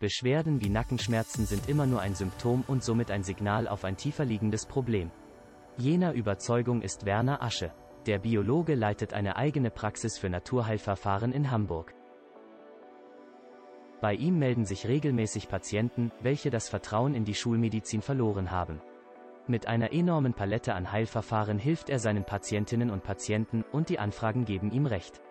Beschwerden wie Nackenschmerzen sind immer nur ein Symptom und somit ein Signal auf ein tiefer liegendes Problem. Jener Überzeugung ist Werner Asche. Der Biologe leitet eine eigene Praxis für Naturheilverfahren in Hamburg. Bei ihm melden sich regelmäßig Patienten, welche das Vertrauen in die Schulmedizin verloren haben. Mit einer enormen Palette an Heilverfahren hilft er seinen Patientinnen und Patienten und die Anfragen geben ihm recht.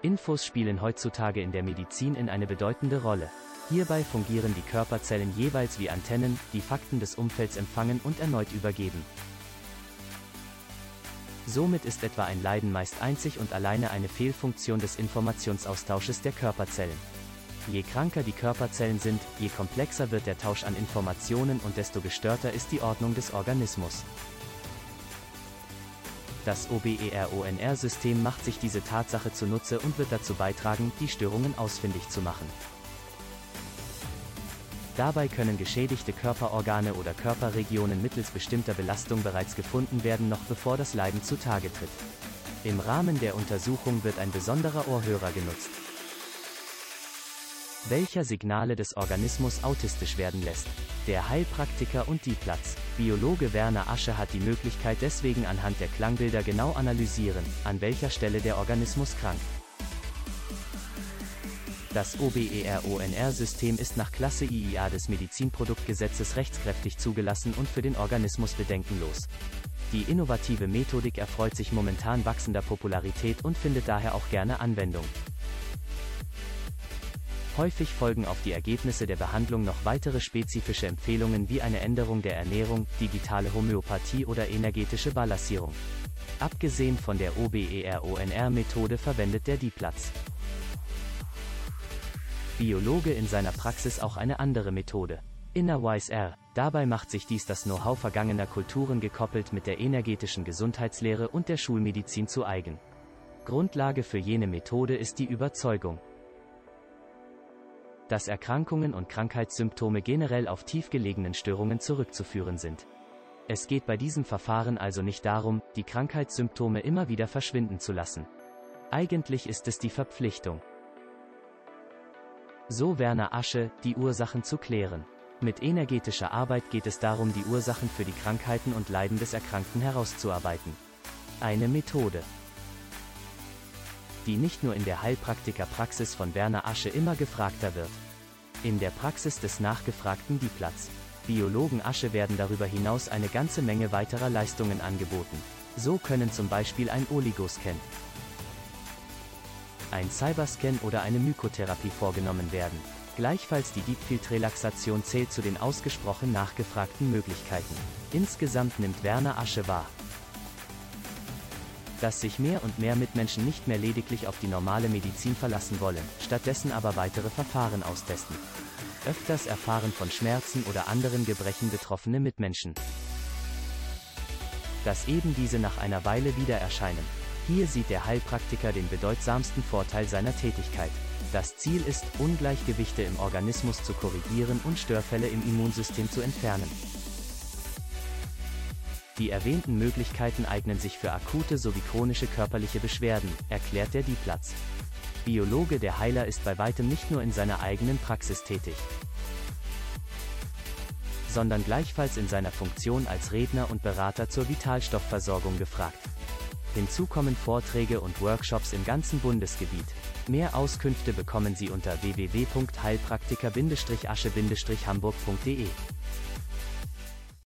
Infos spielen heutzutage in der Medizin in eine bedeutende Rolle. Hierbei fungieren die Körperzellen jeweils wie Antennen, die Fakten des Umfelds empfangen und erneut übergeben. Somit ist etwa ein Leiden meist einzig und alleine eine Fehlfunktion des Informationsaustausches der Körperzellen. Je kranker die Körperzellen sind, je komplexer wird der Tausch an Informationen und desto gestörter ist die Ordnung des Organismus. Das OBERONR-System macht sich diese Tatsache zunutze und wird dazu beitragen, die Störungen ausfindig zu machen. Dabei können geschädigte Körperorgane oder Körperregionen mittels bestimmter Belastung bereits gefunden werden, noch bevor das Leiden zutage tritt. Im Rahmen der Untersuchung wird ein besonderer Ohrhörer genutzt, welcher Signale des Organismus autistisch werden lässt. Der Heilpraktiker und die Platz. Biologe Werner Asche hat die Möglichkeit deswegen anhand der Klangbilder genau analysieren, an welcher Stelle der Organismus krankt. Das OBERONR-System ist nach Klasse IIA des Medizinproduktgesetzes rechtskräftig zugelassen und für den Organismus bedenkenlos. Die innovative Methodik erfreut sich momentan wachsender Popularität und findet daher auch gerne Anwendung. Häufig folgen auf die Ergebnisse der Behandlung noch weitere spezifische Empfehlungen wie eine Änderung der Ernährung, digitale Homöopathie oder energetische Balancierung. Abgesehen von der OBERONR-Methode verwendet der Diplatz. Biologe in seiner Praxis auch eine andere Methode. Innerwise R. Dabei macht sich dies das Know-how vergangener Kulturen gekoppelt mit der energetischen Gesundheitslehre und der Schulmedizin zu eigen. Grundlage für jene Methode ist die Überzeugung, dass Erkrankungen und Krankheitssymptome generell auf tiefgelegenen Störungen zurückzuführen sind. Es geht bei diesem Verfahren also nicht darum, die Krankheitssymptome immer wieder verschwinden zu lassen. Eigentlich ist es die Verpflichtung, so Werner Asche, die Ursachen zu klären. Mit energetischer Arbeit geht es darum, die Ursachen für die Krankheiten und Leiden des Erkrankten herauszuarbeiten. Eine Methode, die nicht nur in der Heilpraktikerpraxis von Werner Asche immer gefragter wird. In der Praxis des nachgefragten Diplatz. Biologen Asche werden darüber hinaus eine ganze Menge weiterer Leistungen angeboten. So können zum Beispiel ein Oligoscan, ein Cyberscan oder eine Mykotherapie vorgenommen werden. Gleichfalls die Deep Field Relaxation zählt zu den ausgesprochen nachgefragten Möglichkeiten. Insgesamt nimmt Werner Asche wahr, dass sich mehr und mehr Mitmenschen nicht mehr lediglich auf die normale Medizin verlassen wollen, stattdessen aber weitere Verfahren austesten. Öfters erfahren von Schmerzen oder anderen Gebrechen betroffene Mitmenschen, dass eben diese nach einer Weile wieder erscheinen. Hier sieht der Heilpraktiker den bedeutsamsten Vorteil seiner Tätigkeit. Das Ziel ist, Ungleichgewichte im Organismus zu korrigieren und Störfälle im Immunsystem zu entfernen. Die erwähnten Möglichkeiten eignen sich für akute sowie chronische körperliche Beschwerden, erklärt der Diplatz. Biologe der Heiler ist bei weitem nicht nur in seiner eigenen Praxis tätig, sondern gleichfalls in seiner Funktion als Redner und Berater zur Vitalstoffversorgung gefragt. Hinzu kommen Vorträge und Workshops im ganzen Bundesgebiet. Mehr Auskünfte bekommen Sie unter www.heilpraktiker-asche-hamburg.de.